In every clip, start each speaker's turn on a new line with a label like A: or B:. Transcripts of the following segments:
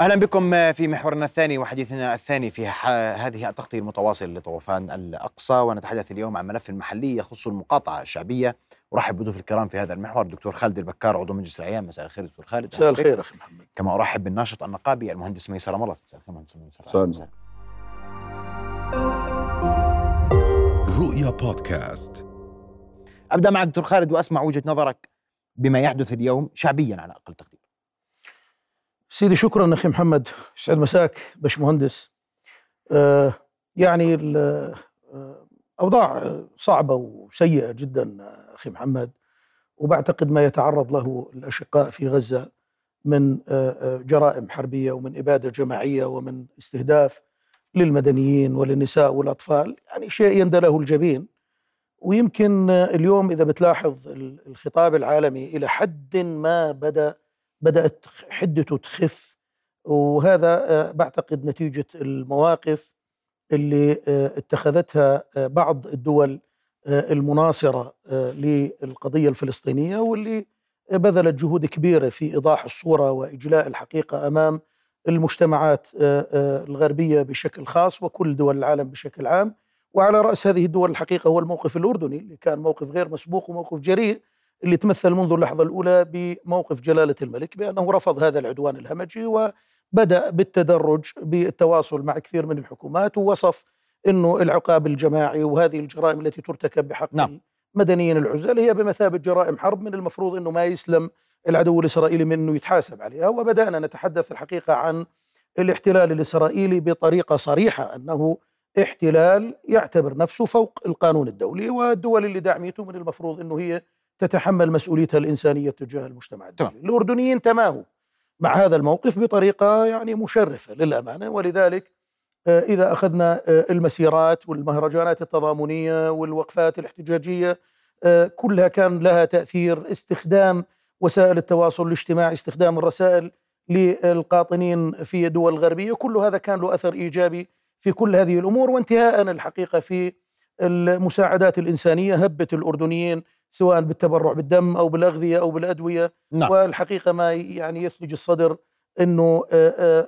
A: أهلا بكم في محورنا الثاني وحديثنا الثاني في هذه التغطيه المتواصله لطوفان الأقصى ونتحدث اليوم عن ملف محلي يخص المقاطعة الشعبية. أرحب بضيوف الكرام في هذا المحور الدكتور خالد البكار عضو مجلس الاعيان مساء الخير دكتور خالد.
B: مساء الخير أخي محمد.
A: كما أرحب بالناشط النقابي المهندس ميسر مرض مساء الخير مهندس
C: ميسر. رؤيا بودكاست.
A: أبدأ معك دكتور خالد وأسمع وجهة نظرك بما يحدث اليوم شعبيا على أقل تقدير.
B: سيدي شكرا أخي محمد. يسعد مساك باش مهندس آه يعني الاوضاع آه، صعبة وسيئة جدا أخي محمد. وبعتقد ما يتعرض له الأشقاء في غزة من آه، جرائم حربية ومن إبادة جماعية ومن استهداف للمدنيين وللنساء والأطفال يعني شيء يندى له الجبين. ويمكن اليوم إذا بتلاحظ الخطاب العالمي إلى حد ما بدأ بدأت حدته تخف وهذا آه، بعتقد نتيجة المواقف اللي آه، اتخذتها آه، بعض الدول المناصرة للقضية الفلسطينية واللي بذلت جهود كبيرة في إيضاح الصورة وإجلاء الحقيقة أمام المجتمعات الغربية بشكل خاص وكل دول العالم بشكل عام. وعلى رأس هذه الدول الحقيقة هو الموقف الأردني اللي كان موقف غير مسبوق وموقف جريء اللي تمثل منذ اللحظة الأولى بموقف جلالة الملك بأنه رفض هذا العدوان الهمجي وبدأ بالتدرج بالتواصل مع كثير من الحكومات ووصف أنه العقاب الجماعي وهذه الجرائم التي ترتكب بحق نعم. المدنيين العزل هي بمثابة جرائم حرب من المفروض أنه ما يسلم العدو الإسرائيلي من أنه يتحاسب عليها وبدأنا نتحدث الحقيقة عن الاحتلال الإسرائيلي بطريقة صريحة أنه احتلال يعتبر نفسه فوق القانون الدولي والدول اللي دعمته من المفروض أنه هي تتحمل مسؤوليتها الإنسانية تجاه المجتمع الدولي. الأردنيين تماهوا مع هذا الموقف بطريقة يعني مشرفة للأمانة ولذلك آه، إذا أخذنا آه، المسيرات والمهرجانات التضامنية والوقفات الاحتجاجية آه، كلها كان لها تأثير استخدام وسائل التواصل الاجتماعي استخدام الرسائل للقاطنين في الدول الغربية كل هذا كان له أثر إيجابي في كل هذه الأمور وانتهاء الحقيقة في المساعدات الإنسانية هبت الأردنيين سواء بالتبرع بالدم أو بالأغذية أو بالأدوية نعم. والحقيقة ما يعني يثلج الصدر إنه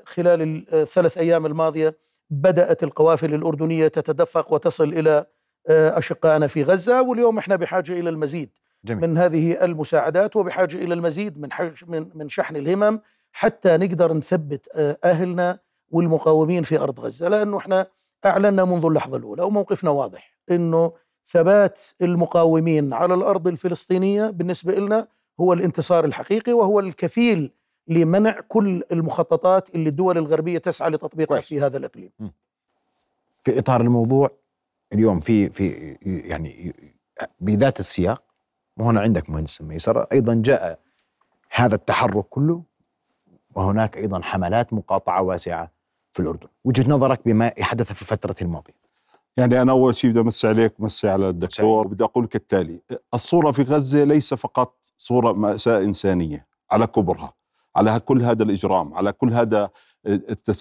B: خلال الثلاث أيام الماضية بدأت القوافل الأردنية تتدفق وتصل إلى أشقائنا في غزة واليوم إحنا بحاجة إلى المزيد جميل. من هذه المساعدات وبحاجة إلى المزيد من من من شحن الهمم حتى نقدر نثبت أهلنا والمقاومين في أرض غزة لأنه إحنا أعلنا منذ اللحظة الأولى وموقفنا واضح إنه ثبات المقاومين على الأرض الفلسطينية بالنسبة لنا هو الانتصار الحقيقي وهو الكفيل لمنع كل المخططات اللي الدول الغربية تسعى لتطبيقها في هذا الإقليم.
A: في إطار الموضوع اليوم في في يعني بذات السياق وهنا عندك مهندس ميسر أيضا جاء هذا التحرك كله وهناك أيضا حملات مقاطعة واسعة في الأردن، وجهة نظرك بما حدث في الفترة الماضية.
C: يعني أنا أول شيء بدي امسي عليك ومسي على الدكتور بدي أقول كالتالي الصورة في غزة ليس فقط صورة مأساة إنسانية على كبرها على كل هذا الإجرام على كل هذا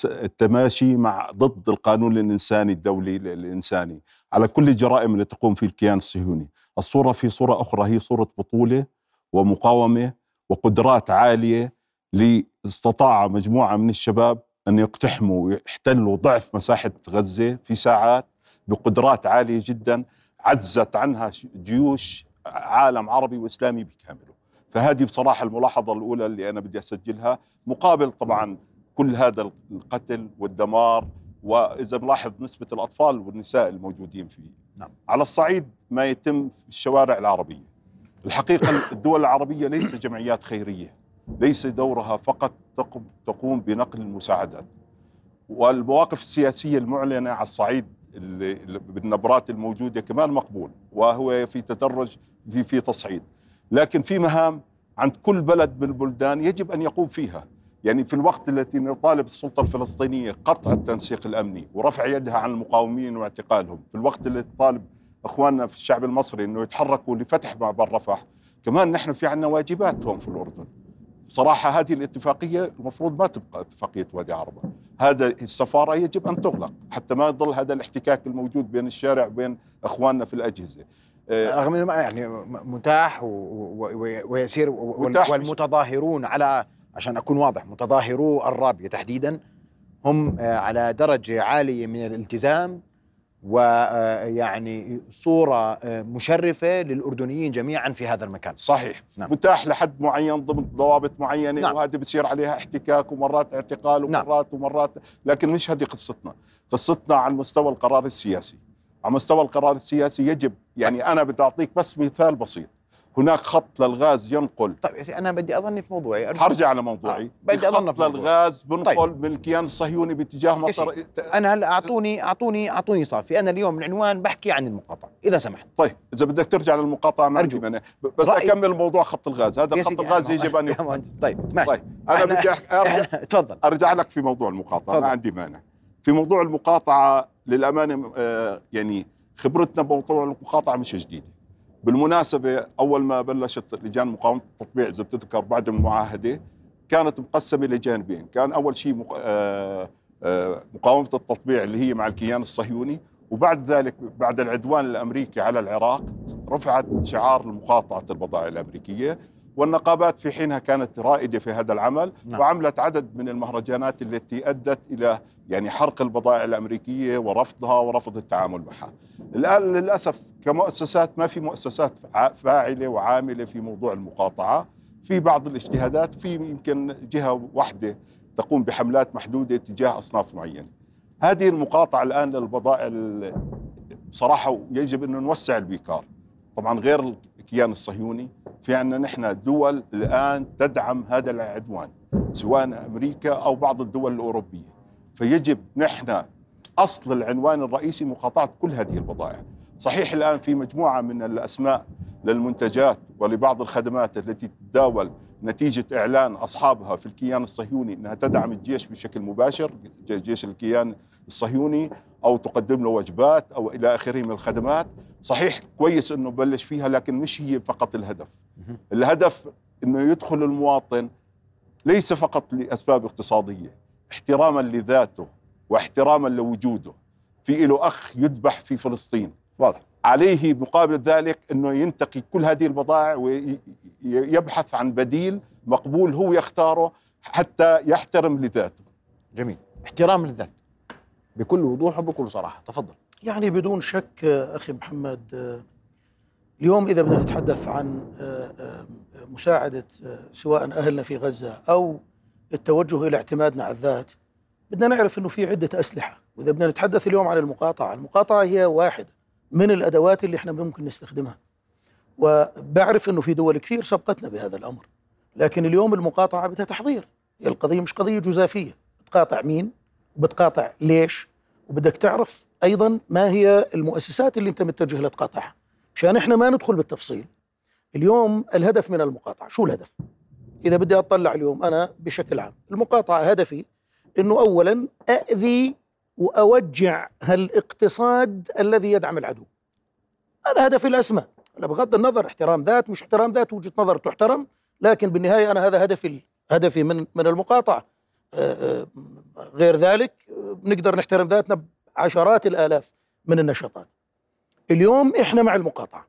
C: التماشي مع ضد القانون الإنساني الدولي الإنساني على كل الجرائم اللي تقوم فيه الكيان الصهيوني. الصورة في صورة أخرى هي صورة بطولة ومقاومة وقدرات عالية لاستطاع مجموعة من الشباب أن يقتحموا ويحتلوا ضعف مساحة غزة في ساعات بقدرات عالية جدا عزت عنها جيوش عالم عربي وإسلامي بكامله. فهذه بصراحة الملاحظة الأولى اللي أنا بدي أسجلها مقابل طبعا كل هذا القتل والدمار وإذا بلاحظ نسبة الأطفال والنساء الموجودين فيه. نعم. على الصعيد ما يتم في الشوارع العربية. الحقيقة الدول العربية ليست جمعيات خيرية ليس دورها فقط تقوم بنقل المساعدات. والمواقف السياسية المعلنة على الصعيد اللي بالنبرات الموجودة كمان مقبول وهو في تدرج في في تصعيد. لكن في مهام عند كل بلد من البلدان يجب أن يقوم فيها. يعني في الوقت التي نطالب السلطة الفلسطينية قطع التنسيق الأمني ورفع يدها عن المقاومين واعتقالهم. في الوقت اللي تطالب إخواننا في الشعب المصري إنه يتحركوا لفتح معبر رفح. كمان نحن في عندنا واجبات هون في الأردن. بصراحة هذه الاتفاقية المفروض ما تبقى اتفاقية وادي عربة. هذا السفارة يجب أن تغلق حتى ما يظل هذا الاحتكاك الموجود بين الشارع وبين أخواننا في الأجهزة.
A: آه، رغم انه يعني متاح ويسير متاح والمتظاهرون على عشان أكون واضح متظاهرو الرابية تحديدا هم آه، على درجة عالية من الالتزام ويعني صورة آه، مشرفة للأردنيين جميعا في هذا المكان
C: صحيح
A: نعم.
C: متاح لحد معين ضمن ضوابط معينة
A: نعم.
C: وهذه بصير عليها احتكاك ومرات اعتقال
A: نعم.
C: ومرات ومرات لكن مش هذه قصتنا قصتنا على المستوى القرار السياسي على مستوى القرار السياسي يجب يعني أنا بدي أعطيك بس مثال بسيط هناك خط للغاز ينقل.
A: طيب يا سيدي أنا بدي أظني في موضوعي.
C: حرجع على موضوعي.
A: آه، بدي
C: خط
A: في موضوعي.
C: للغاز بنقل
A: طيب.
C: من الكيان الصهيوني باتجاه مصر.
A: أنا هلأ اعطوني اعطوني أعطوني صافي. أنا اليوم العنوان بحكي عن المقاطعة إذا سمحت.
C: طيب إذا بدك ترجع للمقاطعة ما عندي
A: أرجو.
C: مانع. بس
A: رأيي-
C: أكمل موضوع خط الغاز. هذا خط الغاز
A: أنا-
C: يجب
A: أن. طيب ماشي.
C: طيب
A: أنا
C: بدي أرجع,
A: إحنا- تفضل.
C: أرجع لك في موضوع
A: المقاطعة.
C: ما عندي مانع. في موضوع المقاطعة للأمانة آه، يعني خبرتنا بموضوع المقاطعة مش جديدة. بالمناسبة أول ما بلشت لجان مقاومة التطبيع إذا بتذكر بعد المعاهدة كانت مقسمة لجانبين. كان أول شيء آه، آه، مقاومة التطبيع اللي هي مع الكيان الصهيوني وبعد ذلك بعد العدوان الأمريكي على العراق رفعت شعار مقاطعه البضائع الأمريكية. والنقابات في حينها كانت رائدة في هذا العمل
A: نعم.
C: وعملت عدد من المهرجانات التي أدت إلى يعني حرق البضائع الأمريكية ورفضها ورفض التعامل معها. الآن للأسف كمؤسسات ما في مؤسسات فاعلة وعاملة في موضوع المقاطعة، في بعض الاجتهادات في يمكن جهة واحدة تقوم بحملات محدودة تجاه أصناف معينة. هذه المقاطعة الآن للبضائع بصراحة يجب انه نوسع البيكار. طبعا غير الكيان الصهيوني في عندنا نحن دول الآن تدعم هذا العدوان سواء أمريكا أو بعض الدول الأوروبية. فيجب نحن أصل العنوان الرئيسي مقاطعة كل هذه البضائع. صحيح الآن في مجموعة من الأسماء للمنتجات ولبعض الخدمات التي تتداول نتيجة إعلان أصحابها في الكيان الصهيوني إنها تدعم الجيش بشكل مباشر جيش الكيان الصهيوني أو تقدم له وجبات أو إلى آخره من الخدمات. صحيح كويس إنه بلش فيها لكن مش هي فقط الهدف. الهدف إنه يدخل المواطن ليس فقط لأسباب اقتصادية احتراما لذاته واحتراما لوجوده. في له أخ يذبح في فلسطين.
A: واضح.
C: عليه مقابل ذلك إنه ينتقي كل هذه البضائع ويبحث عن بديل مقبول هو يختاره حتى يحترم لذاته.
A: جميل. احترام للذات بكل وضوح وبكل صراحة. تفضل.
B: يعني بدون شك آه، أخي محمد آه، اليوم إذا بدنا نتحدث عن آه، مساعدة سواء أهلنا في غزة أو التوجه إلى اعتمادنا على الذات بدنا نعرف إنه في عدة أسلحة. وإذا بدنا نتحدث اليوم عن المقاطعة المقاطعة هي واحدة من الأدوات اللي إحنا ممكن نستخدمها. وبعرف إنه في دول كثير سبقتنا بهذا الأمر لكن اليوم المقاطعة بدها تحضير. القضية مش قضية جزافية بتقاطع مين؟ وبتقاطع ليش؟ وبدك تعرف أيضا ما هي المؤسسات اللي أنت متجه لتقاطعها مشان إحنا ما ندخل بالتفصيل. اليوم الهدف من المقاطعة. شو الهدف؟ إذا بدي أطلع اليوم أنا بشكل عام المقاطعة هدفي إنه اولا اذي وأوجع هالاقتصاد الذي يدعم العدو. هذا هدفي الأسمى. بغض النظر احترام ذات مش احترام ذات وجهة نظر تحترم لكن بالنهاية أنا هذا هدفي هدفي من من المقاطعة. آه، آه، غير ذلك بنقدر نحترم ذاتنا بعشرات الآلاف من النشاطات. اليوم إحنا مع المقاطعة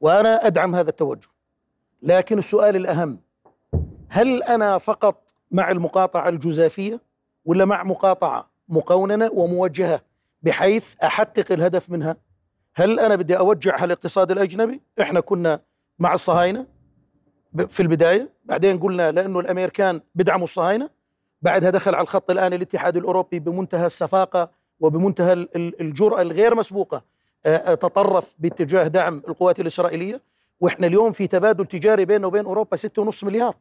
B: وأنا أدعم هذا التوجه. لكن السؤال الأهم هل أنا فقط مع المقاطعة الجزافية ولا مع مقاطعة مقوننة وموجهة بحيث أحقق الهدف منها؟ هل أنا بدي اوجع هالاقتصاد الأجنبي؟ إحنا كنا مع الصهاينة ب- في البداية. بعدين قلنا لأنه الأمريكان بدعموا الصهاينة. بعدها دخل على الخط الآن الاتحاد الأوروبي بمنتهى السفاقة وبمنتهى ال- ال- الجرأة الغير مسبوقة آه، آه، تطرف باتجاه دعم القوات الإسرائيلية. وإحنا اليوم في تبادل تجاري بيننا وبين أوروبا 6.5 مليار.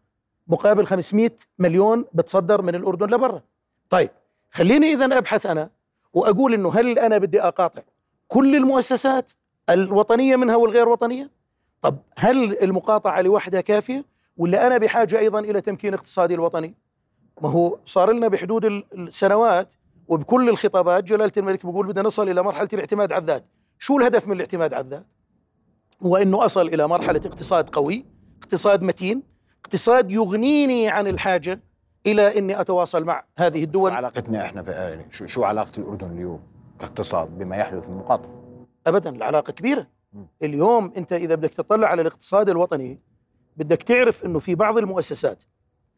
B: مقابل 500 مليون بتصدر من الأردن لبرا. طيب خليني اذا أبحث أنا وأقول إنه هل أنا بدي أقاطع كل المؤسسات الوطنية منها والغير وطنية؟ طب هل المقاطعة لوحدها كافية ولا أنا بحاجة أيضا إلى تمكين اقتصادي الوطني؟ ما هو صار لنا بحدود ال- السنوات وبكل الخطابات جلالة الملك بيقول بدنا نصل إلى مرحلة الاعتماد على الذات. شو الهدف من الاعتماد على الذات؟ هو إنه أصل إلى مرحلة اقتصاد قوي اقتصاد متين اقتصاد يغنيني عن الحاجة إلى إني أتواصل مع هذه
A: شو
B: الدول.
A: علاقتنا إحنا في يعني شو, شو علاقة الأردن اليوم كاقتصاد بما يحدث في المقاطعة؟
B: ابدا العلاقة كبيرة.
A: مم.
B: اليوم أنت إذا بدك تطلع على الاقتصاد الوطني بدك تعرف إنه في بعض المؤسسات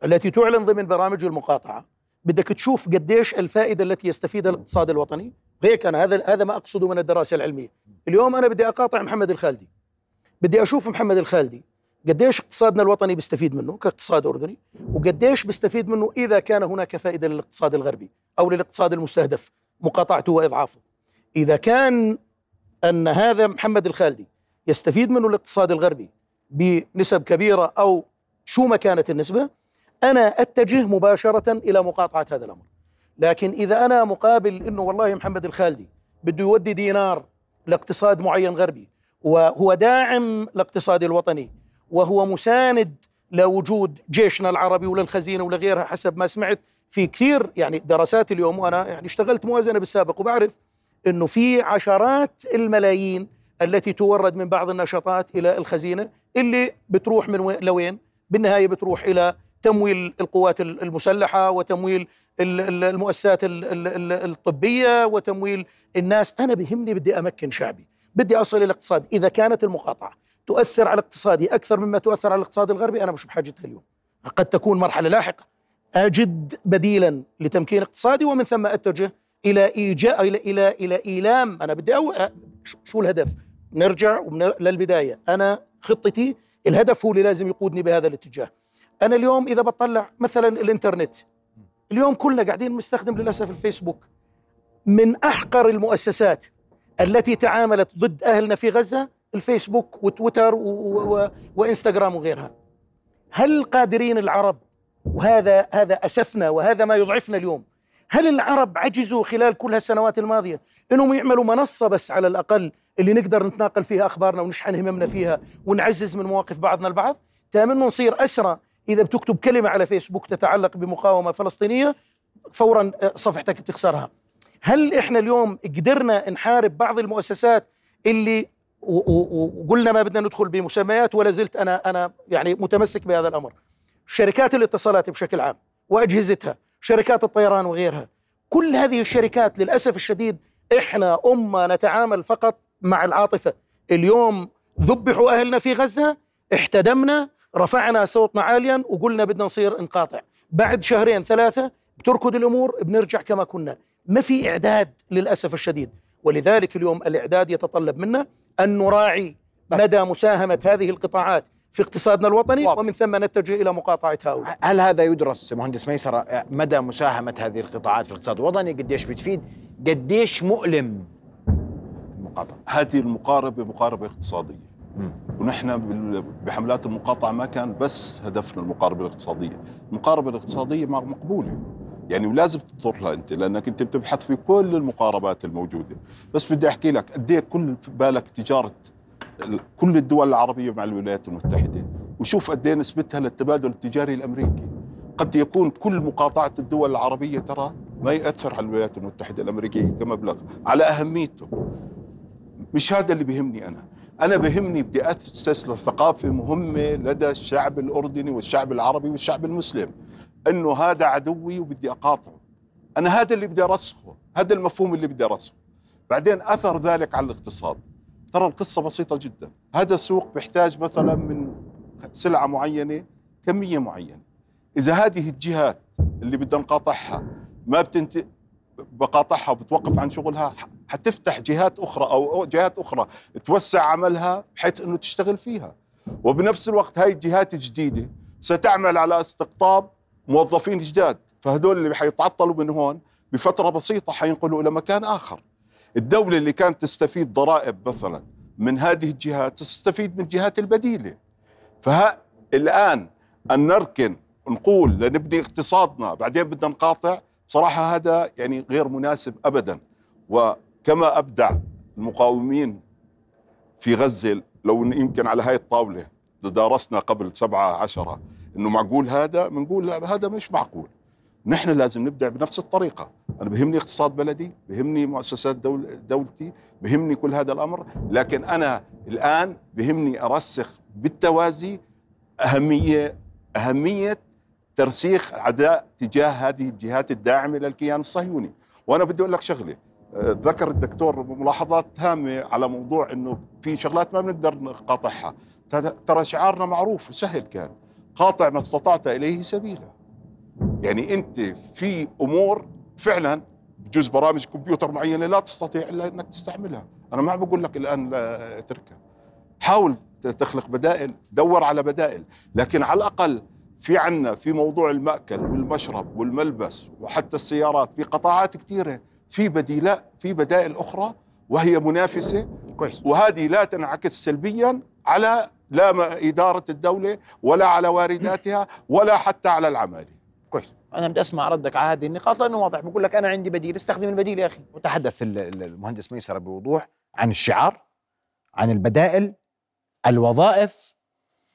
B: التي تعلن ضمن برامج المقاطعة بدك تشوف قديش الفائدة التي يستفيدها الاقتصاد الوطني. هيك أنا هذا هذا ما أقصده من الدراسة العلمية. اليوم أنا بدي أقاطع محمد الخالدي. بدي أشوف محمد الخالدي قديش اقتصادنا الوطني بيستفيد منه كاقتصاد أردني وقديش بيستفيد منه إذا كان هناك فائدة للاقتصاد الغربي أو للاقتصاد المستهدف مقاطعته وإضعافه. إذا كان أن هذا محمد الخالدي يستفيد منه الاقتصاد الغربي بنسب كبيرة أو شو ما كانت النسبة أنا أتجه مباشرة إلى مقاطعة هذا الأمر لكن إذا أنا مقابل إنه والله محمد الخالدي بده يودي دينار لاقتصاد معين غربي وهو داعم الاقتصاد الوطني وهو مساند لوجود جيشنا العربي وللخزينه ولغيرها حسب ما سمعت في كثير يعني دراسات اليوم وأنا يعني اشتغلت موازنة بالسابق وبعرف إنه في عشرات الملايين التي تورد من بعض النشاطات إلى الخزينة اللي بتروح من وين لوين؟ بالنهاية بتروح إلى تمويل القوات المسلحة وتمويل المؤسسات الطبية وتمويل الناس. أنا بهمني بدي أمكن شعبي بدي أصل إلى الاقتصاد. إذا كانت المقاطعة تؤثر على اقتصادي أكثر مما تؤثر على الاقتصاد الغربي أنا مش بحاجتها اليوم. قد تكون مرحلة لاحقة. أجد بديلا لتمكين اقتصادي ومن ثم أتجه إلى ايجاء إلى إلى إلى إيلام. أنا بدي أو شو الهدف؟ نرجع للبداية. أنا خطتي الهدف هو اللي لازم يقودني بهذا الاتجاه. أنا اليوم إذا بطلع مثلا الإنترنت اليوم كلنا قاعدين نستخدم للأسف الفيسبوك من أحقر المؤسسات التي تعاملت ضد أهلنا في غزة الفيسبوك وتويتر و... و... وإنستغرام وغيرها. هل قادرين العرب وهذا هذا أسفنا وهذا ما يضعفنا اليوم هل العرب عجزوا خلال كل هالسنوات الماضية إنهم يعملوا منصة بس على الأقل اللي نقدر نتناقل فيها أخبارنا ونشحن هممنا فيها ونعزز من مواقف بعضنا البعض؟ تامن نصير أسرى إذا بتكتب كلمة على فيسبوك تتعلق بمقاومة فلسطينية فورا آه، صفحتك بتخسرها. هل إحنا اليوم قدرنا نحارب بعض المؤسسات اللي وقلنا ما بدنا ندخل بمسميات ولا زلت أنا أنا يعني متمسك بهذا الأمر. شركات الاتصالات بشكل عام وأجهزتها شركات الطيران وغيرها كل هذه الشركات للأسف الشديد إحنا أمة نتعامل فقط مع العاطفة. اليوم ذبحوا أهلنا في غزة احتدمنا رفعنا صوتنا عاليا وقلنا بدنا نصير نقاطع بعد شهرين ثلاثة بتركض الأمور بنرجع كما كنا ما في إعداد للأسف الشديد ولذلك اليوم الإعداد يتطلب منا أن نراعي طيب. مدى مساهمة هذه القطاعات في اقتصادنا الوطني واضح. ومن ثم نتجه إلى مقاطعة هؤلاء.
A: هل هذا يدرس مهندس ميسره مدى مساهمة هذه القطاعات في الاقتصاد الوطني قديش بتفيد قديش مؤلم
C: المقاطعة؟ هذه المقاربة مقاربة اقتصادية. ونحن بحملات المقاطعة ما كان بس هدفنا المقاربة الاقتصادية، المقاربة الاقتصادية مقبولة. يعني ولازم تضرها أنت لأنك أنت بتبحث في كل المقاربات الموجودة. بس بدي أحكي لك قد إيه كل في بالك تجارة كل الدول العربية مع الولايات المتحدة. وشوف قد إيه نسبتها للتبادل التجاري الأمريكي. قد يكون كل مقاطعة الدول العربية ترى ما يأثر على الولايات المتحدة الأمريكية كمبلغ على أهميته. مش هذا اللي بيهمني أنا. أنا بهمني بدي اسس ثقافة مهمة لدى الشعب الأردني والشعب العربي والشعب المسلم إنه هذا عدوي وبدي أقاطعه. أنا هذا اللي بدي أرسخه هذا المفهوم اللي بدي أرسخه. بعدين أثر ذلك على الاقتصاد. ترى القصة بسيطة جدا. هذا السوق بيحتاج مثلا من سلعة معينة كمية معينة. إذا هذه الجهات اللي بدنا نقاطعها ما بتنت بقاطعها وبتوقف عن شغلها حتفتح جهات أخرى أو جهات أخرى توسع عملها بحيث إنه تشتغل فيها. وبنفس الوقت هاي الجهات الجديدة ستعمل على استقطاب موظفين جداد. فهدول اللي حيتعطلوا من هون بفترة بسيطة حينقلوا إلى مكان آخر. الدولة اللي كانت تستفيد ضرائب مثلا من هذه الجهات تستفيد من الجهات البديلة. فها الآن أن نركن نقول لنبني اقتصادنا بعدين بدنا نقاطع صراحة هذا يعني غير مناسب ابدا. وكما أبدع المقاومين في غزة لو يمكن على هاي الطاولة تدارسنا قبل سبعة عشرة إنه معقول هذا؟ بنقول لا هذا مش معقول. نحن لازم نبدع بنفس الطريقة. أنا بهمني اقتصاد بلدي بهمني مؤسسات دول دولتي بهمني كل هذا الأمر. لكن أنا الآن بهمني أرسخ بالتوازي أهمية أهمية ترسيخ عداء تجاه هذه الجهات الداعمة للكيان الصهيوني. وأنا بدي أقول لك شغلة. آه، ذكر الدكتور ملاحظات هامة على موضوع إنه في شغلات ما بنقدر نقاطعها. ترى شعارنا معروف وسهل كان. قاطع ما استطعت إليه سبيلا يعني أنت في أمور فعلا بجوز برامج كمبيوتر معينة لا تستطيع إلا إنك تستعملها. أنا ما بقول لك الآن لا اتركها حاول تخلق بدائل دور على بدائل. لكن على الأقل في عنا في موضوع المأكل والمشرب والملبس وحتى السيارات في قطاعات كثيرة في بديلات في بدائل أخرى وهي منافسة.
A: كويس.
C: وهذه لا تنعكس سلبيا على لا إدارة الدولة ولا على وارداتها ولا حتى على العمالة.
A: كويس. أنا بدي أسمع ردك على هذه النقاط لأنه واضح. بقول لك أنا عندي بديل استخدم البديل يا أخي. وتحدث ال- ال- المهندس ميسره بوضوح عن الشعار عن البدائل الوظائف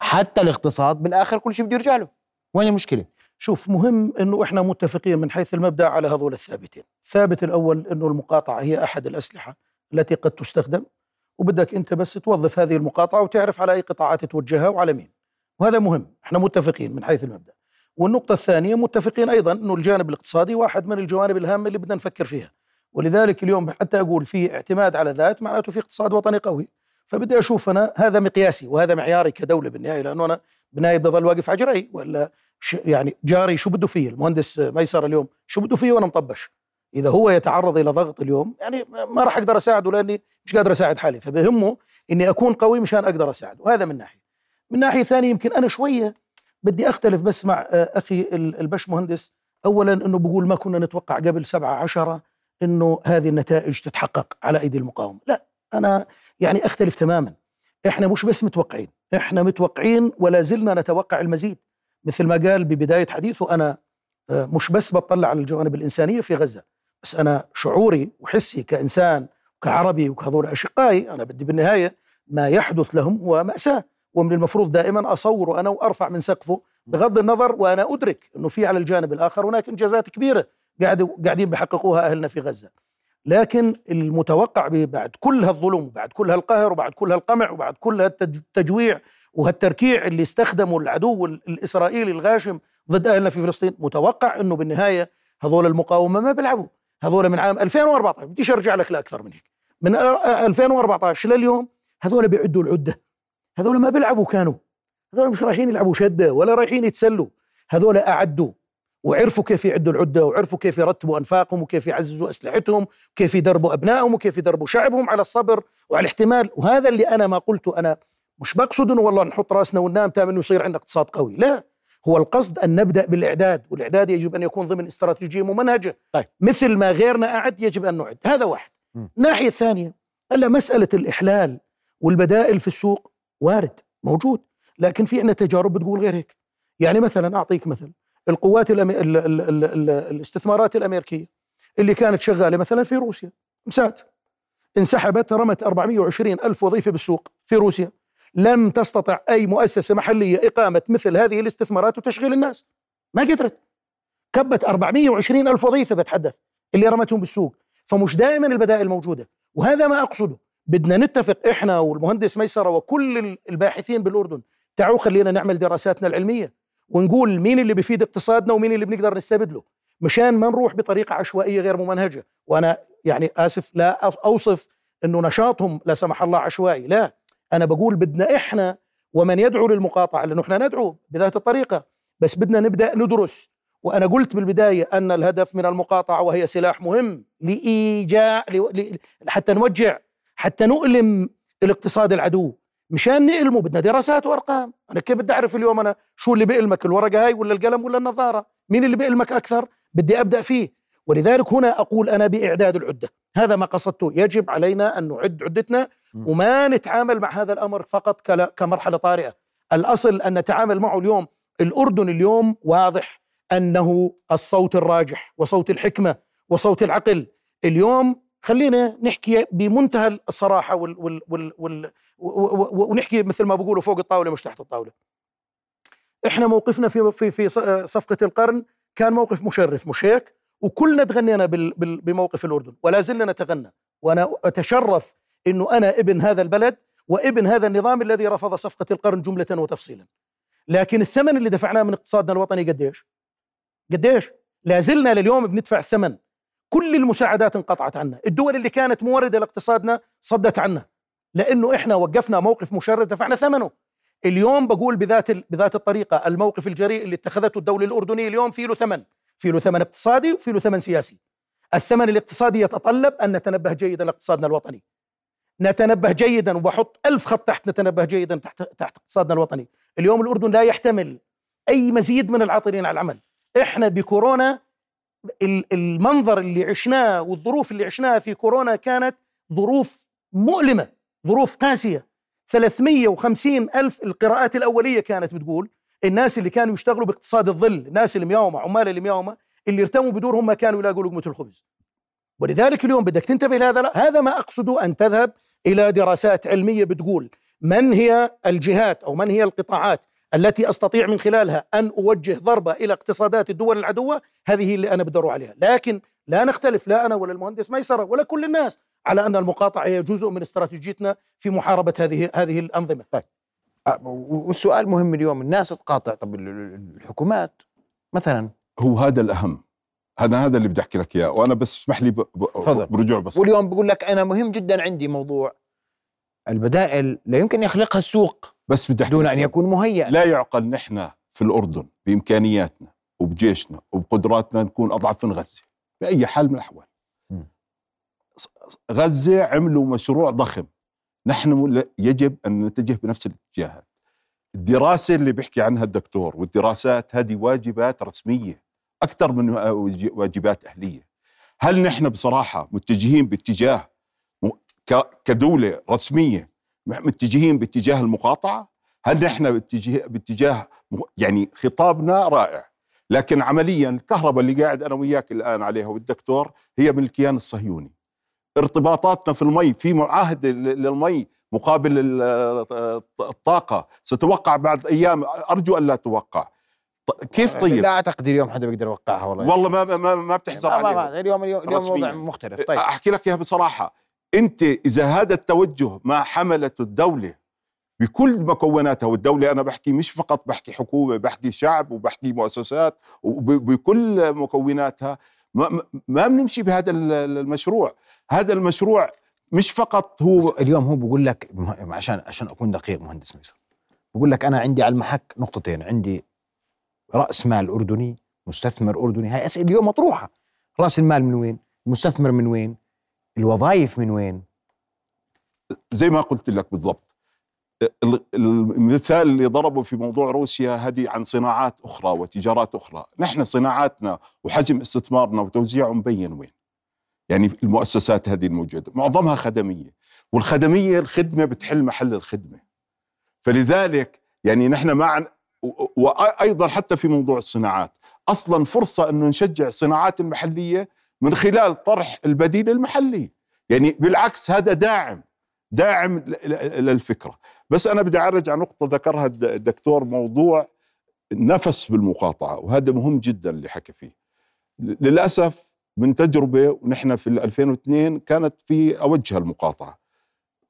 A: حتى الاقتصاد. بالاخر كل شيء بده يرجع له. وين المشكلة
B: شوف مهم إنه إحنا متفقين من حيث المبدأ على هذول الثابتين، الثابت الأول إنه المقاطعة هي أحد الأسلحة التي قد تستخدم وبدك أنت بس توظف هذه المقاطعة وتعرف على أي قطاعات توجهها وعلى مين. وهذا مهم، إحنا متفقين من حيث المبدأ. والنقطة الثانية متفقين أيضا إنه الجانب الاقتصادي واحد من الجوانب الهامة اللي بدنا نفكر فيها. ولذلك اليوم حتى أقول في اعتماد على ذات معناته في اقتصاد وطني قوي. فبدي أشوف أنا هذا مقياسي وهذا معياري كدولة بالنهاية لأنه أنا بالنهاية بدي اضل واقف على جري ولا يعني جاري شو بده فيه؟ المهندس ميسر اليوم شو بده فيه وأنا مطبش؟ إذا هو يتعرض إلى ضغط اليوم يعني ما راح أقدر أساعده لأني مش قادر أساعد حالي فبهمه إني أكون قوي مشان أقدر أساعده وهذا من ناحية. من ناحية ثانية يمكن أنا شوية بدي أختلف بس مع آه، أخي ال- البش مهندس. اولا إنه بقول ما كنا نتوقع قبل سبعة عشرة إنه هذه النتائج تتحقق على أيدي المقاومة. لا أنا يعني أختلف تماما. إحنا مش بس متوقعين. إحنا متوقعين ولا زلنا نتوقع المزيد. مثل ما قال ببداية حديثه أنا آه، مش بس بطلع على الجوانب الإنسانية في غزة بس أنا شعوري وحسي كإنسان كعربي وكهذول أشقائي أنا بدي بالنهاية ما يحدث لهم هو ماساه ومن المفروض دائما اصوره أنا وأرفع من سقفه بغض النظر وأنا أدرك إنه في على الجانب الآخر هناك إنجازات كبيرة قاعد قاعدين بيحققوها أهلنا في غزة. لكن المتوقع بعد كل هالظلم وبعد كل هالقهر وبعد كل هالقمع وبعد كل هالتجويع وهالتركيع اللي استخدمه العدو الإسرائيلي الغاشم ضد أهلنا في فلسطين متوقع إنه بالنهاية هذول المقاومة ما بيلعبوا. هذول من عام 2014 بديش أرجع لك لأكثر من هيك. من 2014 لليوم هذول بيعدوا العدة. هذول ما بيلعبوا كانوا. هذول مش رايحين يلعبوا شدة ولا رايحين يتسلوا. هذول أعدوا. وعرفوا كيف يعدوا العدة وعرفوا كيف يرتبوا أنفاقهم وكيف يعززوا أسلحتهم وكيف يدربوا أبنائهم وكيف يدربوا شعبهم على الصبر وعلى الاحتمال. وهذا اللي أنا ما قلته أنا مش بقصد إنه والله نحط رأسنا وننام تام انه يصير عندنا اقتصاد قوي لا. هو القصد أن نبدأ بالإعداد والإعداد يجب أن يكون ضمن استراتيجية ممنهجه
A: طيب.
B: مثل ما غيرنا أعد يجب أن نعد. هذا واحد.
A: م.
B: الناحية الثانية هلا مسألة الإحلال والبدائل في السوق وارد موجود. لكن في عندنا تجارب بتقول غير هيك. يعني مثلا أعطيك مثل. القوات الأمي... ال... ال... ال... ال... الاستثمارات الأمريكية اللي كانت شغالة مثلا في روسيا مسات انسحبت رمت 420 ألف وظيفة بالسوق في روسيا. لم تستطع أي مؤسسة محلية إقامة مثل هذه الاستثمارات وتشغيل الناس. ما قدرت. كبت 420 ألف وظيفة بتحدث اللي رمتهم بالسوق. فمش دائما البدائل موجودة. وهذا ما أقصده. بدنا نتفق إحنا والمهندس ميسرة وكل الباحثين بالأردن. تعالوا خلينا نعمل دراساتنا العلمية. ونقول مين اللي بيفيد اقتصادنا ومين اللي بنقدر نستبدله. مشان ما نروح بطريقة عشوائية غير ممنهجة. وأنا يعني آسف لا أوصف أنه نشاطهم لا سمح الله عشوائي لا. أنا بقول بدنا إحنا ومن يدعو للمقاطعة لأنه إحنا ندعو بذات الطريقة. بس بدنا نبدأ ندرس. وأنا قلت بالبداية أن الهدف من المقاطعة وهي سلاح مهم لإيجاع حتى نوجع حتى نؤلم الاقتصاد العدو. مشان نقلمه بدنا دراسات وأرقام. أنا كيف بدي أعرف اليوم أنا شو اللي بيألمك الورقة هاي ولا القلم ولا النظارة؟ مين اللي بيألمك أكثر؟ بدي أبدأ فيه. ولذلك هنا أقول أنا بإعداد العدة. هذا ما قصدته. يجب علينا أن نعد عدتنا وما نتعامل مع هذا الأمر فقط كمرحلة طارئة. الأصل أن نتعامل معه اليوم الأردن اليوم واضح أنه الصوت الراجح وصوت الحكمة وصوت العقل. اليوم خلينا نحكي بمنتهى الصراحة وال وال وال وال ونحكي مثل ما بقولوا فوق الطاولة مش تحت الطاولة. إحنا موقفنا في في في صفقة القرن كان موقف مشرف مش هيك؟ وكلنا تغنينا بموقف الأردن ولا زلنا نتغنى وأنا أتشرف إنه أنا ابن هذا البلد وابن هذا النظام الذي رفض صفقة القرن جملة وتفصيلا. لكن الثمن اللي دفعناه من اقتصادنا الوطني قديش؟ قديش؟ لا زلنا لليوم بندفع الثمن كل المساعدات انقطعت عنا. الدول اللي كانت موردة لاقتصادنا صدت عنا. لأنه إحنا وقفنا موقف مشرف دفعنا ثمنه. اليوم بقول بذات بذات الطريقة الموقف الجريء اللي اتخذته الدولة الأردنية اليوم في له ثمن. في له ثمن اقتصادي وفي له ثمن سياسي. الثمن الاقتصادي يتطلب أن نتنبه جيدا لاقتصادنا الوطني. نتنبه جيدا وبحط ألف خط تحت نتنبه جيدا تحت تحت اقتصادنا الوطني. اليوم الأردن لا يحتمل أي مزيد من العاطلين على العمل. إحنا بكورونا المنظر اللي عشناه والظروف اللي عشناها في كورونا كانت ظروف مؤلمة ظروف قاسية. 350 ألف القراءات الأولية كانت بتقول الناس اللي كانوا يشتغلوا باقتصاد الظل الناس المياومة عمال المياومة اللي ارتموا بدورهم ما كانوا يلاقوا لقمة الخبز. ولذلك اليوم بدك تنتبه لهذا لا هذا ما أقصده أن تذهب إلى دراسات علمية بتقول من هي الجهات أو من هي القطاعات التي أستطيع من خلالها أن أوجه ضربه إلى اقتصادات الدول العدوه هذه اللي أنا بدور عليها. لكن لا نختلف لا أنا ولا المهندس ميسرة ولا كل الناس على أن المقاطعة هي جزء من استراتيجيتنا في محاربة هذه هذه الأنظمة.
A: طيب. والسؤال مهم اليوم الناس تقاطع طب الحكومات مثلا؟
C: هو هذا الأهم. أنا هذا اللي بدي أحكي لك إياه وأنا بس اسمح لي برجوع بس.
A: واليوم بقول لك أنا مهم جدا عندي موضوع. البدائل لا يمكن يخلقها السوق.
C: بس بدي
A: دون أن يكون مهيئ
C: لا يعقل نحن في الأردن بإمكانياتنا وبجيشنا وبقدراتنا نكون أضعف من غزة بأي حال من الأحوال. غزة عملوا مشروع ضخم. نحن يجب أن نتجه بنفس الاتجاهات. الدراسة اللي بيحكي عنها الدكتور والدراسات هذه واجبات رسمية أكثر من واجبات أهلية. هل نحن بصراحة متجهين باتجاه كدولة رسمية متجهين باتجاه المقاطعة؟ هل نحن باتجاه باتجاه يعني خطابنا رائع. لكن عمليا الكهرباء اللي قاعد أنا وياك الآن عليها والدكتور هي من الكيان الصهيوني. ارتباطاتنا في المي في معاهده للمي مقابل الطاقة ستوقع بعد أيام؟ أرجو أن لا توقع. كيف طيب؟
A: لا أعتقد اليوم حدا بيقدر يوقعها والله.
C: والله ما ما ما بتحزر
A: عليها اليوم اليوم اليوم الوضع مختلف. طيب.
C: أحكي لك إياها بصراحة. انت اذا هذا التوجه ما حملته الدولة بكل مكوناتها والدولة أنا بحكي مش فقط بحكي حكومة بحكي شعب وبحكي مؤسسات وبكل مكوناتها ما, ما بنمشي بهذا المشروع. هذا المشروع مش فقط هو
A: اليوم هو بقول لك عشان عشان أكون دقيق مهندس ميسر. بقول لك أنا عندي على المحك نقطتين. عندي رأس مال أردني مستثمر أردني. هاي أسئلة اليوم مطروحة. رأس المال من وين؟ المستثمر من وين؟ الوظائف من وين؟
C: زي ما قلت لك بالضبط. المثال اللي ضربه في موضوع روسيا هذه عن صناعات أخرى وتجارات أخرى، نحن صناعاتنا وحجم استثمارنا وتوزيعه مبين وين. يعني المؤسسات هذه الموجودة، معظمها خدمية، والخدمية الخدمة بتحل محل الخدمة. فلذلك يعني نحن مع وأيضا حتى في موضوع الصناعات، أصلا فرصة انه نشجع الصناعات المحلية من خلال طرح البديل المحلي. يعني بالعكس هذا داعم داعم للفكرة. بس أنا بدي ارجع نقطة ذكرها الدكتور موضوع النفس بالمقاطعة وهذا مهم جدا اللي حكى فيه. للأسف من تجربة ونحن في 2002 كانت في اوجها المقاطعة.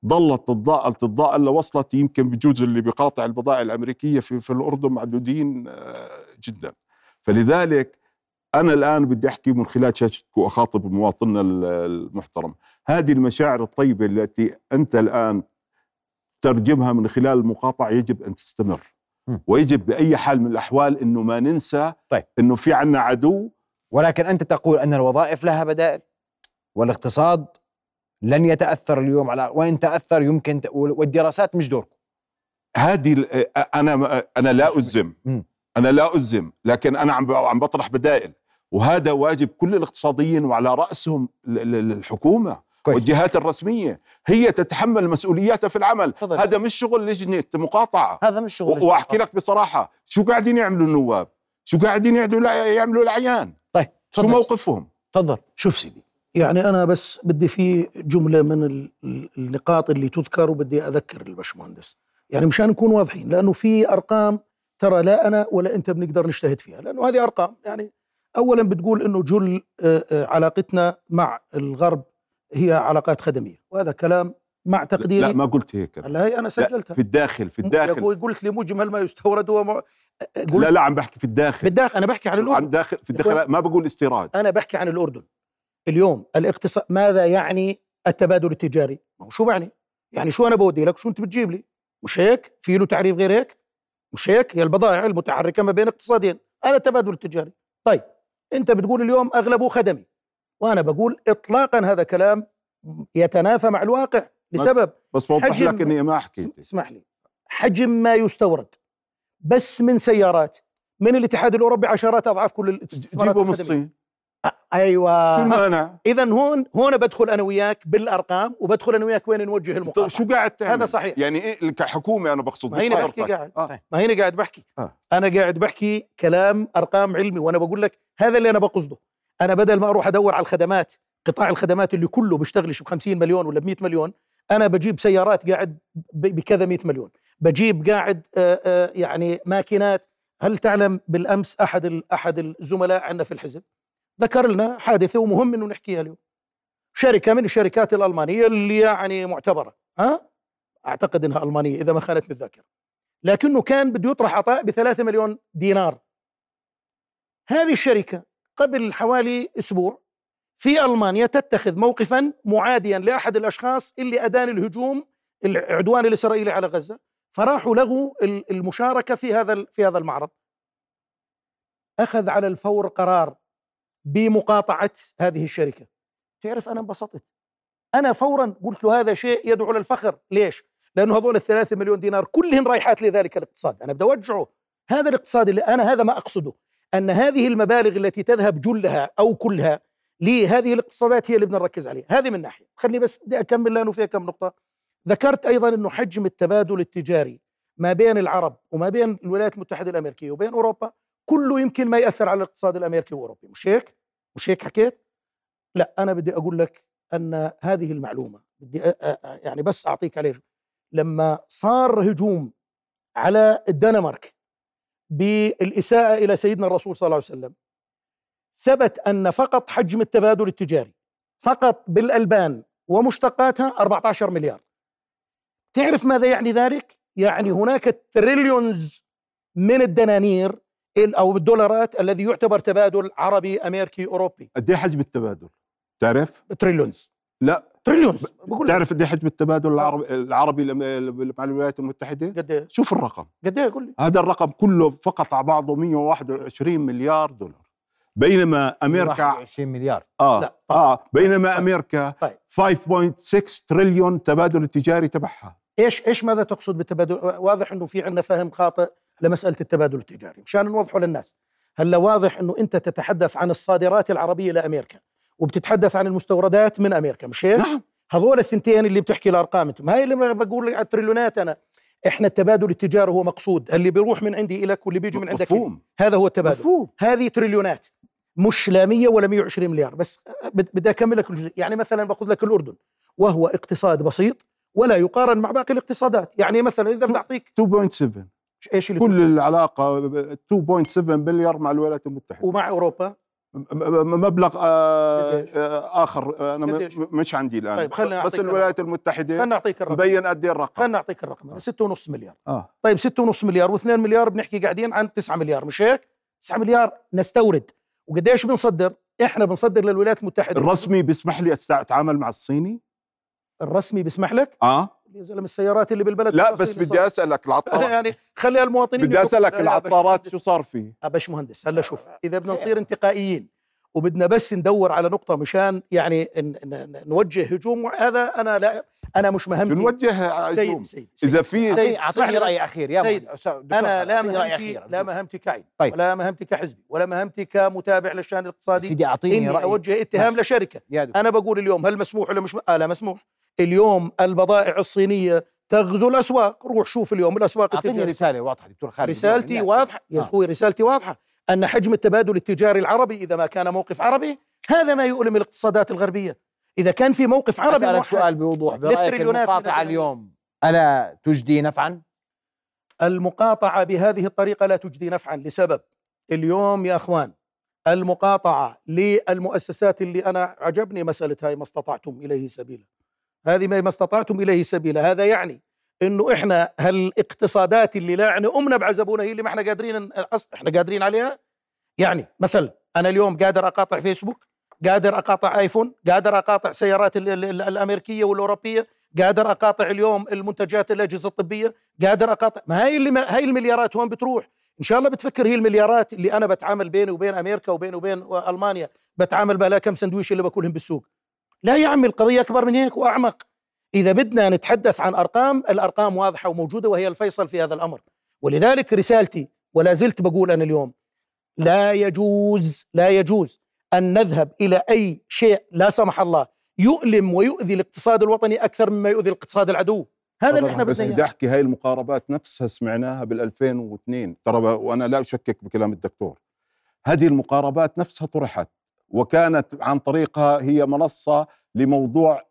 C: ظلت تتضاءل تتضاءل لوصلت يمكن بجوز اللي بيقاطع البضائع الأمريكية في, في الأردن معدودين آه، جدا. فلذلك أنا الآن بدي أحكي من خلال شاشتك وأخاطب مواطننا المحترم. هذه المشاعر الطيبة التي أنت الآن ترجمها من خلال المقاطعة يجب أن تستمر. ويجب بأي حال من الأحوال أنه ما ننسى طيب. أنه في عنا عدو.
A: ولكن أنت تقول أن الوظائف لها بدائل والاقتصاد لن يتأثر اليوم على وإن تأثر يمكن. والدراسات مش دوركم.
C: هذه أنا أنا لا أزم أنا لا أزم لكن أنا عم عم بطرح بدائل. وهذا واجب كل الاقتصاديين وعلى رأسهم الحكومة كويس. والجهات الرسمية. هي تتحمل مسؤولياتها في العمل. فضل. هذا مش شغل لجنة مقاطعة.
A: هذا مش شغل
C: وأحكي لك بصراحة شو قاعدين يعملوا النواب؟ شو قاعدين يعملوا يعملوا العيان.
A: طيب
C: شو موقفهم؟
A: تفضل.
B: شوف سيدي يعني أنا بس بدي في جملة من النقاط اللي تذكر وبدي أذكر البشمهندس يعني مشان نكون واضحين لأنه في أرقام ترى لا أنا ولا أنت بنقدر نجتهد فيها لأنه هذه أرقام. يعني اولا بتقول إنه جل آه، آه، علاقتنا مع الغرب هي علاقات خدمية وهذا كلام مع تقديري.
C: لا ما قلت هيك.
B: لا هي أنا سجلتها.
C: في الداخل في الداخل.
B: قلت لي مجمل ما يستورد
C: هو لا لا عم بحكي في الداخل.
B: بالداخل أنا بحكي عن الأردن.
C: عن داخل في الداخل ما بقول استيراد.
B: أنا بحكي عن الأردن. اليوم الاقتصاد ماذا يعني التبادل التجاري؟ شو معني؟ يعني شو أنا بودي لك؟ شو أنت بتجيب لي؟ مش هيك؟ في له تعريف غير هيك؟ مش هيك؟ هي البضائع المتحركة ما بين اقتصادين هذا التبادل التجاري طيب أنت بتقول اليوم اغلبه خدمي وأنا بقول اطلاقا هذا كلام يتنافى مع الواقع. لسبب
C: بس بوضح لك إني ما حكيت.
B: اسمح لي. حجم ما يستورد بس من سيارات من الاتحاد الأوروبي عشرات أضعاف كل الاستثمارات
C: جيبوا من. الصين.
B: أيوه
C: شو المانع؟
B: اذا هون هون بدخل أنا وياك بالأرقام وبدخل أنا وياك وين نوجه
C: طيب
B: المقاطعه
C: شو قاعد تعمل؟
B: هذا صحيح.
C: يعني إيه كحكومة أنا بقصد
B: ما هيني بحكي. قاعد
C: آه.
B: ما هيني قاعد بحكي
C: آه.
B: أنا قاعد بحكي كلام أرقام علمي وأنا بقول لك هذا اللي أنا بقصده أنا بدل ما أروح أدور على الخدمات قطاع الخدمات اللي كله بيشتغلش ب 50 مليون ولا ب 100 مليون أنا بجيب سيارات قاعد بكذا 100 مليون بجيب قاعد آه، آه، يعني ماكينات هل تعلم بالأمس أحد أحد الزملاء عندنا في الحزب ذكر لنا حادثة ومهم إنه نحكيها اليوم. شركة من الشركات الألمانية اللي يعني معتبرة ها؟ أعتقد إنها ألمانية إذا ما خانتني الذاكرة. لكنه كان بده يطرح عطاء بثلاثة مليون دينار. هذه الشركة قبل حوالي أسبوع في ألمانيا تتخذ موقفا معاديا لأحد الأشخاص اللي أدان الهجوم العدوان الإسرائيلي على غزة فراحوا ال- المشاركة في هذا في هذا المعرض. أخذ على الفور قرار بمقاطعة هذه الشركة. تعرف أنا انبسطت. أنا فورا قلت له هذا شيء يدعو للفخر ليش؟ لأنه هذول الثلاثة مليون دينار كلهن رايحات لذلك الاقتصاد. أنا بدي أوجعه. هذا الاقتصاد اللي أنا هذا ما أقصده. أن هذه المبالغ التي تذهب جلها أو كلها لهذه الاقتصادات هي اللي بدنا نركز عليها. هذه من ناحية. خليني بس بدي أكمل لأنه فيها كم نقطة. ذكرت أيضا إنه حجم التبادل التجاري ما بين العرب وما بين الولايات المتحدة الأمريكية وبين أوروبا كله يمكن ما يأثر على الاقتصاد الأمريكي والأوروبي. مش هيك؟ مش هيك حكيت؟ لا أنا بدي أقول لك أن هذه المعلومة بدي يعني بس أعطيك عليه لما صار هجوم على الدنمارك بالإساءة إلى سيدنا الرسول صلى الله عليه وسلم ثبت أن فقط حجم التبادل التجاري فقط بالألبان ومشتقاتها 14 مليار. تعرف ماذا يعني ذلك؟ يعني هناك trillions من الدنانير ال- أو الدولارات الذي يعتبر تبادل عربي أمريكي أوروبي.
C: قد إيه حجم التبادل؟ تعرف؟
B: trillions.
C: لا.
B: trillions. بقول لك.
C: تعرف قد إيه حجم التبادل العربي العربي لم- مع الولايات المتحدة؟
B: قد إيه؟
C: شوف الرقم.
B: قد إيه؟ قول لي.
C: هذا الرقم كله فقط على بعضه 121 مليار دولار. بينما أمريكا
A: 21 مليار.
C: آه.
B: لا، طيب.
C: آه. بينما أمريكا
B: طيب.
C: 5.6 تريليون تبادل التجاري تبعها.
B: إيش إيش ماذا تقصد بالتبادل؟ واضح إنه في عندنا فهم خاطئ. لمسألة التبادل التجاري، مشان نوضحه للناس. هلا واضح إنه أنت تتحدث عن الصادرات العربية لأمريكا وبتتحدث عن المستوردات من أمريكا مش هيك؟
C: نعم.
B: هذول الثنتين اللي بتحكي الأرقام انت ما هي اللي بقول لك على التريليونات أنا. إحنا التبادل التجاري هو مقصود. اللي بيروح من عندي الك واللي بيجي من عندك.
C: مفهوم.
B: هذا هو التبادل.
C: مفهوم.
B: هذه تريليونات. مش لا 100 ولا 120 مليار. بس بد- بدي أكمل لك الجزء. يعني مثلا باخذ لك الأردن. وهو اقتصاد بسيط ولا يقارن مع باقي الاقتصادات. يعني مثلا إذا بدي اعطيك
C: 2.7
B: إيش اللي
C: كل العلاقة 2.7 مليار مع الولايات المتحدة.
B: ومع
C: أوروبا؟ مبلغ آه؟ آه آخر آه
B: أنا؟
C: مش عندي الآن.
B: طيب، خلينا
C: بس الولايات المتحدة
B: خلينا نعطيك الرقم.
C: مبين قد إيه الرقم.
B: خلينا نعطيك الرقم. 6.5 مليار.
C: آه.
B: طيب 6.5 مليار و2 مليار بنحكي قاعدين عن 9 مليار مش هيك؟ 9 مليار نستورد. وقديش بنصدر؟ إحنا بنصدر للولايات المتحدة.
C: الرسمي بيسمح لي أتعامل مع الصيني؟
B: الرسمي بيسمح لك؟
C: آه.
B: يا زلمه السيارات اللي بالبلد
C: لا بس بدي. أسألك العطارات
B: يعني خلي المواطنين
C: بدي.
B: أسألك
C: العطارات. شو صار فيه
B: آه، باشمهندس هلا شوف إذا بدنا نصير انتقائيين وبدنا بس ندور على نقطة مشان يعني نوجه هجوم هذا أنا لا أنا مش
C: شو
B: مهمتي
C: نوجه
B: سيد
C: هجوم
B: سيد, سيد.
C: إذا في
B: سيد، أعطيني.
A: رأي أخير يا
B: سيد،
A: أنا
B: لا مهمتي. لا مهمتي كعين
A: طيب.
B: ولا مهمتي كحزبي ولا مهمتي كمتابع للشأن الإقتصادي
A: سيدي أعطيني
B: إني
A: رأي
B: أوجه اتهام
A: ماشي. لشركة
B: أنا بقول اليوم هل مسموح ولا مش م... آه لا مسموح اليوم البضائع الصينية تغزو الأسواق. روح شوف اليوم الأسواق
A: أعطيني
B: التجارية.
A: رسالة واضحة دكتور خالد
B: رسالتي واضحة؟ يا
A: آه.
B: أخوي رسالتي واضحة. أن حجم التبادل التجاري العربي إذا ما كان موقف عربي هذا ما يؤلم الاقتصادات الغربية. إذا كان في موقف عربي أسألك
A: سؤال بوضوح برأيك
B: المقاطعة.
A: اليوم ألا تجدي نفعا؟
B: المقاطعة بهذه الطريقة لا تجدي نفعا. لسبب اليوم يا أخوان المقاطعة للمؤسسات اللي أنا عجبني مسألة هاي ما استطعتم إليه سبيلا. هذه ما ما استطعتم إليه سبيلا. هذا يعني إنه إحنا هالاقتصادات اللي لاعنه أمنا بعزبونا هي اللي ما إحنا قادرين إحنا قادرين عليها. يعني مثلا أنا اليوم قادر أقاطع فيسبوك قادر أقاطع آيفون قادر أقاطع سيارات ال- ال- ال- الأمريكية والأوروبية قادر أقاطع اليوم المنتجات الأجهزة الطبية قادر اقاطع ما هاي اللي هاي المليارات وين بتروح؟ إن شاء الله بتفكر هي المليارات اللي أنا بتعامل بيني وبين أمريكا وبيني وبين ألمانيا بتعامل بها كم سندويش اللي باكلهم بالسوق. لا يا عمي القضية أكبر من هيك وأعمق. إذا بدنا نتحدث عن أرقام الأرقام واضحة وموجودة وهي الفيصل في هذا الأمر. ولذلك رسالتي ولا زلت بقول أنا اليوم لا يجوز لا يجوز أن نذهب إلى أي شيء لا سمح الله يؤلم ويؤذي الاقتصاد الوطني أكثر مما يؤذي الاقتصاد العدو. هذا اللي إحنا
C: بس
B: بدنا.
C: أحكي هاي المقاربات نفسها سمعناها بال 2002 ترى وأنا لا أشكك بكلام الدكتور. هذه المقاربات نفسها طرحت. وكانت عن طريقها هي منصة لموضوع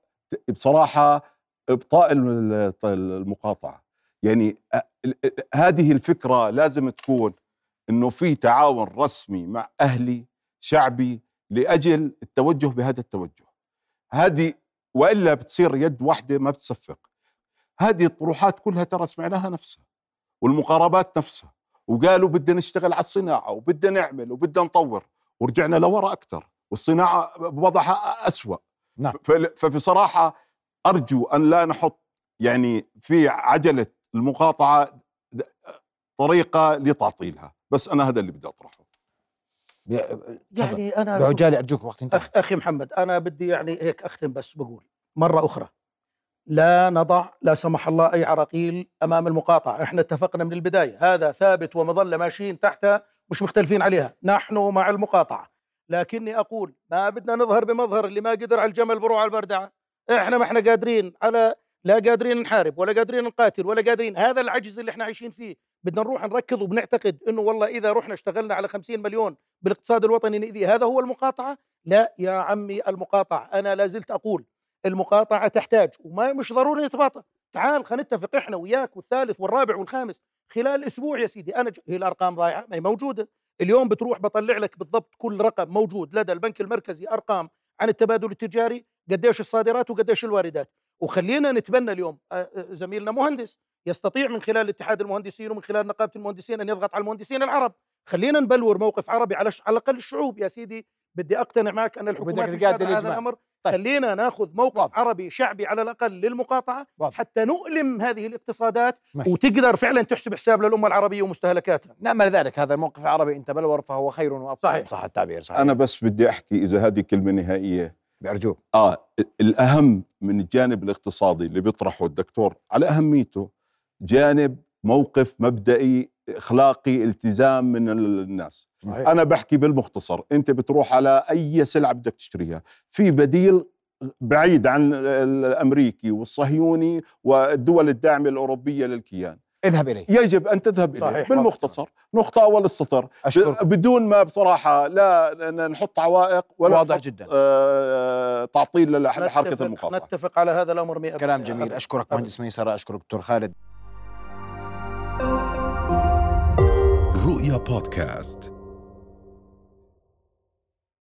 C: بصراحة إبطاء ال- المقاطعة. يعني هذه الفكرة لازم تكون إنه في تعاون رسمي مع أهلي شعبي لأجل التوجه بهذا التوجه. هذه وإلا بتصير يد واحدة ما بتصفق. هذه الطروحات كلها ترى سمعناها نفسها والمقاربات نفسها وقالوا بدنا نشتغل على الصناعة وبدنا نعمل وبدنا نطور. ورجعنا لورا أكثر والصناعة بوضعها أسوأ.
A: نعم.
C: فبصراحه أرجو أن لا نحط يعني في عجلة المقاطعة طريقة لتعطيلها. بس أنا هذا اللي بدي أطرحه.
A: يعني
B: يعني أنا
A: بعجاله أرجوك وقت انتهى.
B: أخ أخي محمد أنا بدي يعني هيك أختم بس بقول. مرة أخرى لا نضع لا سمح الله أي عراقيل أمام المقاطعة، إحنا اتفقنا من البداية. هذا ثابت ومظله ماشيين تحتها مش مختلفين عليها، نحن مع المقاطعة، لكني أقول ما بدنا نظهر بمظهر اللي ما قدر على الجمل بروح على البردعه، إحنا ما إحنا قادرين على لا قادرين نحارب ولا قادرين نقاتل ولا قادرين. هذا العجز اللي إحنا عايشين فيه. بدنا نروح نركض وبنعتقد إنه والله إذا رحنا اشتغلنا على 50 مليون بالاقتصاد الوطني نأذي هذا هو المقاطعة؟ لا يا عمي المقاطعة. أنا لا زلت أقول المقاطعة تحتاج وما مش ضروري نتباطأ تعال خلينا نتفق إحنا وياك والثالث والرابع والخامس خلال أسبوع يا سيدي أنا ج... هي الأرقام ضايعة ما هي موجودة اليوم بتروح بطلع لك بالضبط كل رقم موجود لدى البنك المركزي أرقام عن التبادل التجاري قديش الصادرات وقديش الواردات وخلينا نتبنى اليوم زميلنا مهندس يستطيع من خلال اتحاد المهندسين ومن خلال نقابة المهندسين أن يضغط على المهندسين العرب خلينا نبلور موقف عربي على. على الأقل الشعوب يا سيدي بدي أقتنع معك أن الحكومات مش على هذا
A: الإجماع. طيب.
B: خلينا ناخذ موقف
A: واضح.
B: عربي شعبي على الأقل للمقاطعة
A: واضح.
B: حتى نؤلم هذه الاقتصادات
A: ماشي.
B: وتقدر فعلا تحسب حساب للأمة العربية ومستهلكاتها
A: نعمل ذلك هذا الموقف العربي إنت بلور فهو خير وأبقى
B: صحيح.
A: صح التعبير صحيح
C: أنا بس بدي أحكي إذا هذه كلمة نهائية
A: ارجوك
C: آه الأهم من الجانب الاقتصادي اللي بيطرحه الدكتور على أهميته جانب موقف مبدئي إخلاقي التزام من الناس.
A: صحيح.
C: أنا بحكي بالمختصر أنت بتروح على أي سلعة بدك تشتريها. في بديل بعيد عن الأمريكي والصهيوني والدول الداعمة الأوروبية للكيان.
A: اذهب إليه.
C: يجب أن تذهب إليه.
B: صحيح.
C: بالمختصر نقطة أول السطر.
A: أشكرك.
C: بدون ما بصراحة لا نحط عوائق ولا
A: واضح
C: نحط
A: جدا.
C: آه، تعطيل لحركة
B: نتفق,
C: المقاطعه
B: نتفق على هذا الأمر 100%
A: كلام جميل.
B: أشكرك.
A: مهندس ميسرة أشكرك دكتور خالد.
D: رؤيا بودكاست